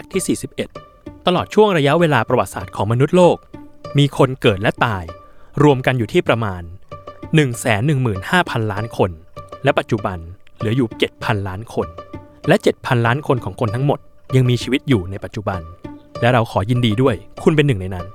กต์ที่ 41 ตลอดช่วงระยะเวลาประวัติศาสตร์ของมนุษย์โลก มีคนเกิดและตาย รวมกันอยู่ที่ประมาณ 115,000 ล้านคน และปัจจุบันเหลืออยู่ 7,000 ล้านคน และ 7,000 ล้านคนของคนทั้งหมด ยังมีชีวิตอยู่ในปัจจุบัน และเราขอยินดีด้วย คุณเป็นหนึ่งในนั้น